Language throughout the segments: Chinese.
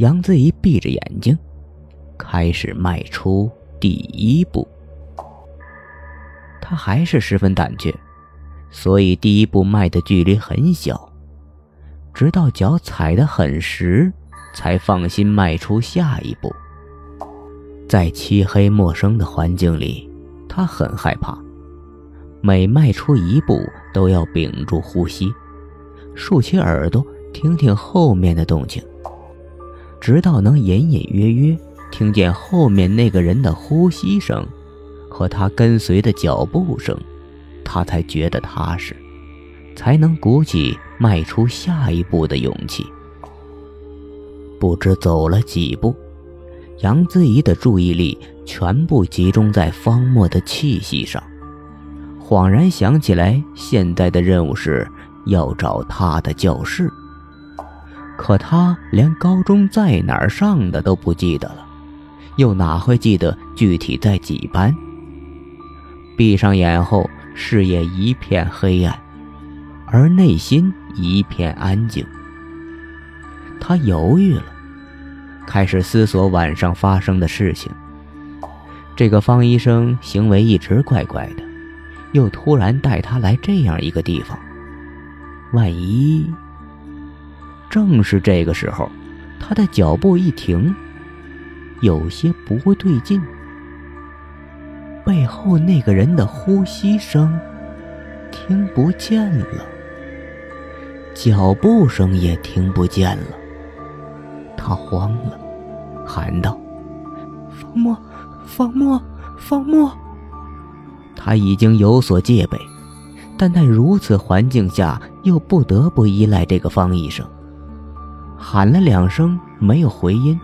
杨子怡闭着眼睛，开始迈出第一步。他还是十分胆怯，所以第一步迈的距离很小，直到脚踩得很实，才放心迈出下一步。在漆黑陌生的环境里，他很害怕，每迈出一步都要屏住呼吸，竖起耳朵听听后面的动静，直到能隐隐约约听见后面那个人的呼吸声。和他跟随的脚步声，他才觉得踏实，才能鼓起迈出下一步的勇气。不知走了几步，杨子怡的注意力全部集中在方墨的气息上，恍然想起来，现在的任务是要找他的教室。可他连高中在哪儿上的都不记得了，又哪会记得具体在几班？闭上眼后，视野一片黑暗，而内心一片安静。他犹豫了，开始思索晚上发生的事情。这个方医生行为一直怪怪的，又突然带他来这样一个地方，万一……正是这个时候，他的脚步一停，有些不对劲。背后那个人的呼吸声听不见了，脚步声也听不见了。他慌了，喊道：“方墨，方墨，方墨！”他已经有所戒备，但在如此环境下，又不得不依赖这个方医生。喊了两声，没有回音。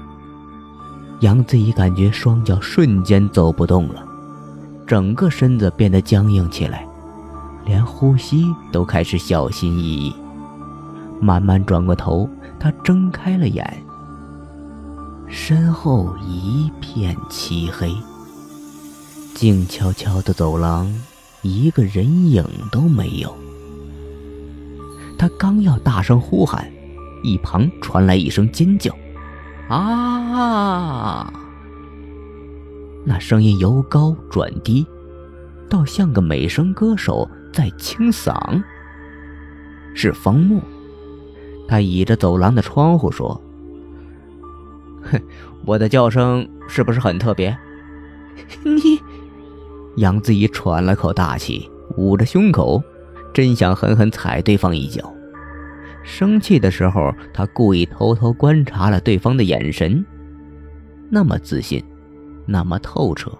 杨子怡感觉双脚瞬间走不动了。整个身子变得僵硬起来，连呼吸都开始小心翼翼。慢慢转过头，他睁开了眼。身后一片漆黑，静悄悄的走廊，一个人影都没有。他刚要大声呼喊，一旁传来一声尖叫：“啊！”那声音由高转低，倒像个美声歌手在清嗓。是方木，他倚着走廊的窗户说：“哼，我的叫声是不是很特别？”你，杨子怡喘了口大气，捂着胸口，真想狠狠踩对方一脚。生气的时候，他故意偷偷观察了对方的眼神，那么自信。那么透彻，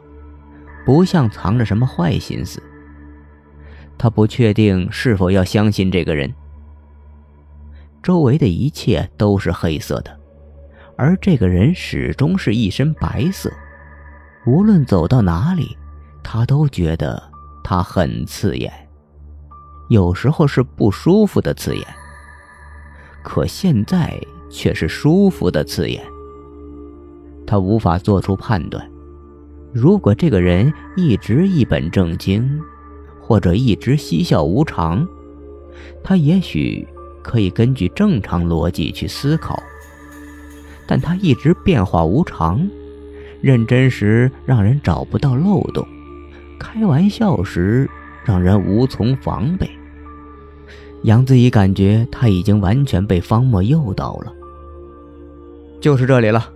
不像藏着什么坏心思。他不确定是否要相信这个人。周围的一切都是黑色的，而这个人始终是一身白色。无论走到哪里，他都觉得他很刺眼，有时候是不舒服的刺眼。可现在却是舒服的刺眼。他无法做出判断。如果这个人一直一本正经，或者一直嬉笑无常，他也许可以根据正常逻辑去思考。但他一直变化无常，认真时让人找不到漏洞，开玩笑时让人无从防备。杨子怡感觉他已经完全被方墨诱导了。就是这里了。